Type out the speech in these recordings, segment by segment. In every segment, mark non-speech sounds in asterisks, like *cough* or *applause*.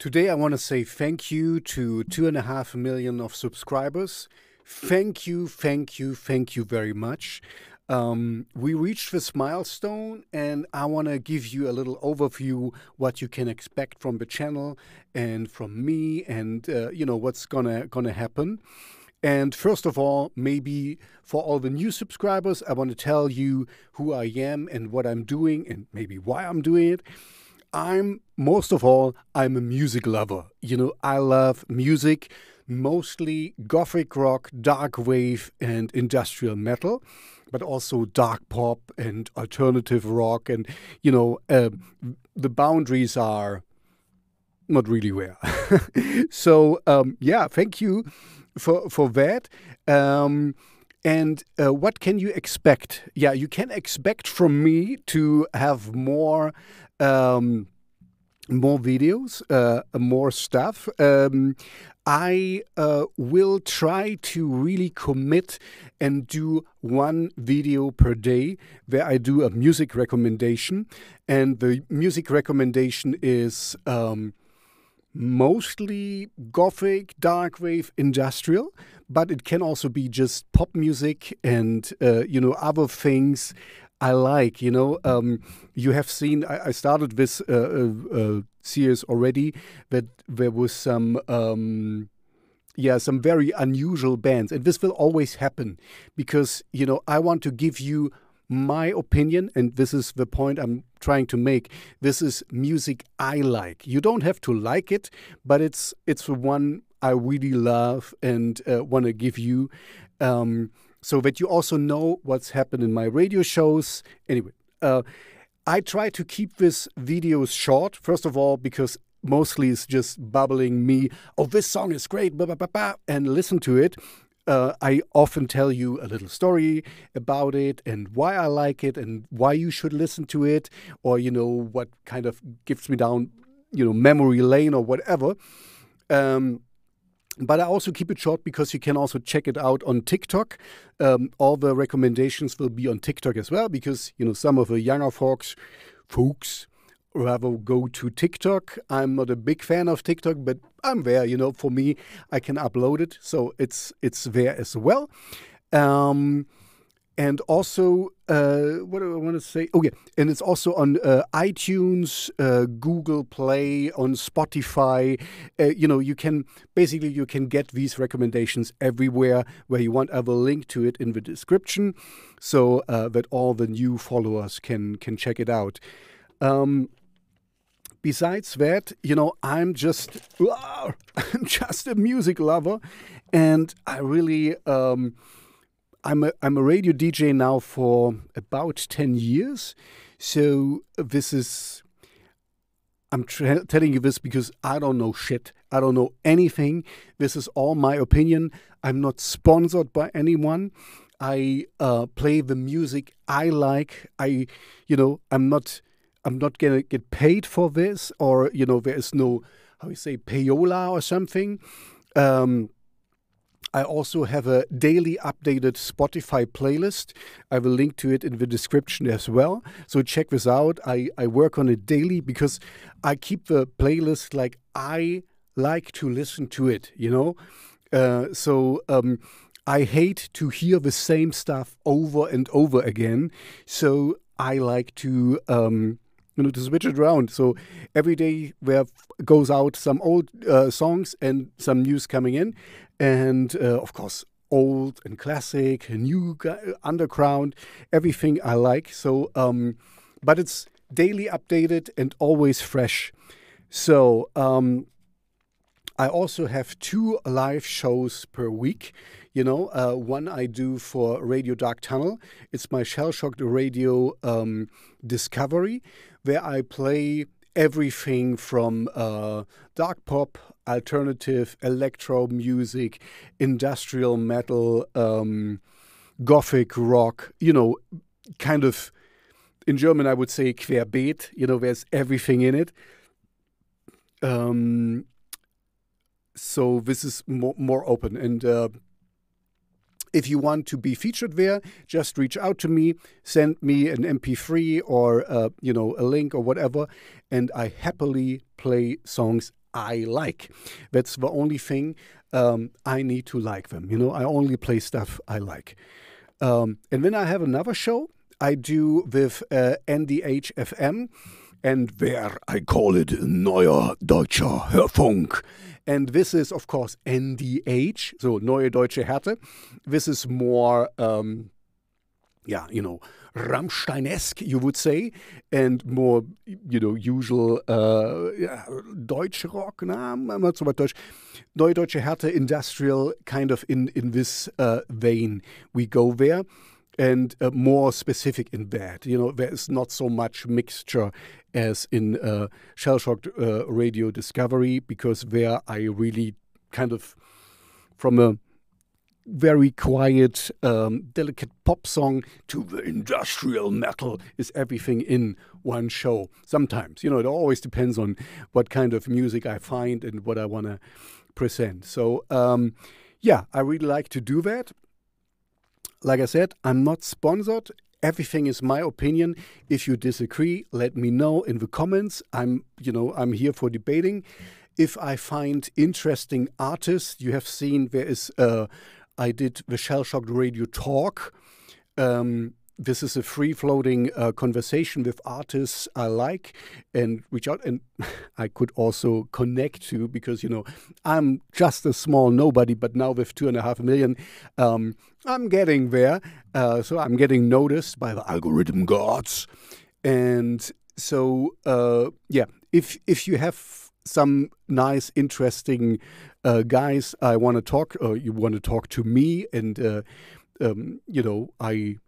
Today, I want to say thank you to two and a half million of subscribers. Thank you, thank you, thank you very much. Um, we reached this milestone, and I want to give you a little overview what you can expect from the channel and from me, and uh, you know what's gonna gonna happen. And first of all, maybe for all the new subscribers, I want to tell you who I am and what I'm doing, and maybe why I'm doing it. I'm most of all, I'm a music lover. You know, I love music, mostly gothic rock, dark wave, and industrial metal, but also dark pop and alternative rock. And, you know, uh, the boundaries are not really where. *laughs* so, um, yeah, thank you for, for that. Um, and uh, what can you expect? Yeah, you can expect from me to have more um, more videos, uh, more stuff. Um, I uh, will try to really commit and do one video per day where I do a music recommendation. And the music recommendation is um, mostly gothic, dark wave, industrial, but it can also be just pop music and, uh, you know, other things I like. You know, um, you have seen. I, I started this uh, uh, uh, series already. That there was some. Um, yeah, some very unusual bands, and this will always happen because you know I want to give you my opinion, and this is the point I'm trying to make. This is music I like. You don't have to like it, but it's it's the one I really love and uh, want to give you. Um, so that you also know what's happened in my radio shows. Anyway, uh, I try to keep this videos short. First of all, because mostly it's just bubbling me. Oh, this song is great, blah, blah, blah, blah, and listen to it. Uh, I often tell you a little story about it and why I like it and why you should listen to it, or you know what kind of gives me down, you know, memory lane or whatever. Um, but I also keep it short because you can also check it out on TikTok. Um, all the recommendations will be on TikTok as well because you know some of the younger folks, folks, rather go to TikTok. I'm not a big fan of TikTok, but I'm there. You know, for me, I can upload it, so it's it's there as well. Um, and also uh, what do I want to say? Oh yeah, and it's also on uh, iTunes, uh, Google Play, on Spotify. Uh, you know, you can basically you can get these recommendations everywhere where you want. I will link to it in the description, so uh, that all the new followers can can check it out. Um, besides that, you know, I'm just *laughs* I'm just a music lover, and I really. Um, I'm a, I'm a radio DJ now for about 10 years. So this is, I'm telling you this because I don't know shit. I don't know anything. This is all my opinion. I'm not sponsored by anyone. I uh, play the music I like. I, you know, I'm not, I'm not gonna get paid for this, or you know, there is no, how you say, payola or something. Um, I also have a daily updated Spotify playlist. I will link to it in the description as well. So check this out. I, I work on it daily because I keep the playlist like I like to listen to it, you know? Uh, so um, I hate to hear the same stuff over and over again. So I like to. Um, you know, to switch it around. So every day there goes out some old uh, songs and some news coming in, and uh, of course old and classic, new underground, everything I like. So, um, but it's daily updated and always fresh. So, um, I also have two live shows per week. You know, uh, one I do for Radio Dark Tunnel. It's my Shell Shocked Radio um, Discovery, where I play everything from uh, dark pop, alternative, electro music, industrial metal, um, gothic rock, you know, kind of in German I would say querbeet, you know, there's everything in it. Um, so this is more, more open and uh, if you want to be featured there, just reach out to me, send me an MP3 or uh, you know a link or whatever, and I happily play songs I like. That's the only thing um, I need to like them. You know, I only play stuff I like. Um, and then I have another show I do with uh, NDH FM, and there I call it Neuer Deutscher Hörfunk. And this is, of course, NDH, so Neue Deutsche Härte. This is more, um, yeah, you know, Rammstein-esque, you would say, and more, you know, usual uh, yeah, Deutsch rock, na, not so much Deutsch, Neue Deutsche Härte, industrial, kind of in, in this uh, vein. We go there and uh, more specific in that. You know, there is not so much mixture as in uh, Shell Shocked uh, Radio Discovery because there I really kind of, from a very quiet, um, delicate pop song to the industrial metal is everything in one show. Sometimes, you know, it always depends on what kind of music I find and what I want to present. So, um, yeah, I really like to do that. Like I said, I'm not sponsored. Everything is my opinion. If you disagree, let me know in the comments. I'm, you know, I'm here for debating. If I find interesting artists, you have seen there is uh, I did the Shell Shocked Radio Talk. Um, this is a free floating uh, conversation with artists I like and reach out. And *laughs* I could also connect to because, you know, I'm just a small nobody, but now with two and a half million, um, I'm getting there. Uh, so I'm getting noticed by the algorithm gods. And so, uh, yeah, if, if you have some nice, interesting uh, guys, I want to talk, uh, you want to talk to me, and, uh, um, you know, I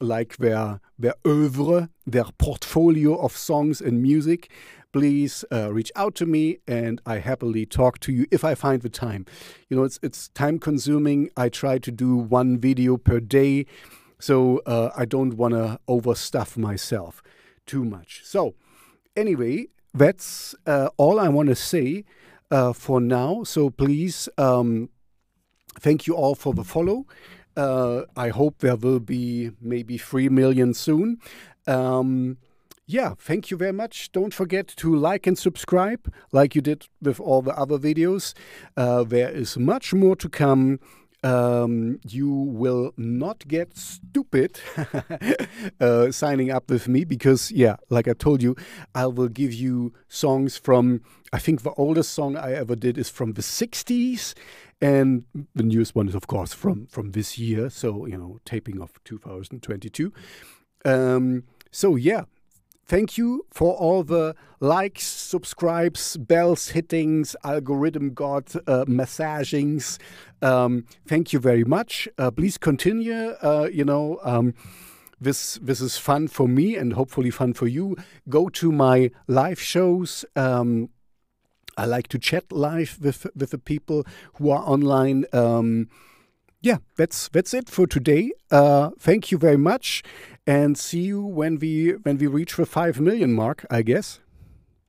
like their, their oeuvre, their portfolio of songs and music. Please uh, reach out to me, and I happily talk to you if I find the time. You know, it's it's time consuming. I try to do one video per day, so uh, I don't want to overstuff myself too much. So, anyway, that's uh, all I want to say uh, for now. So please, um, thank you all for the follow. Uh, I hope there will be maybe 3 million soon. Um, yeah, thank you very much. Don't forget to like and subscribe like you did with all the other videos. Uh, there is much more to come um, you will not get stupid *laughs* uh, signing up with me because, yeah, like I told you, I will give you songs from, I think the oldest song I ever did is from the 60s. And the newest one is, of course, from, from this year. So, you know, taping of 2022. Um, so, yeah, Thank you for all the likes, subscribes, bells hittings, algorithm god uh, massagings. Um, thank you very much. Uh, please continue. Uh, you know, um, this this is fun for me and hopefully fun for you. Go to my live shows. Um, I like to chat live with with the people who are online. Um, yeah, that's that's it for today. Uh, thank you very much and see you when we when we reach the 5 million mark, I guess.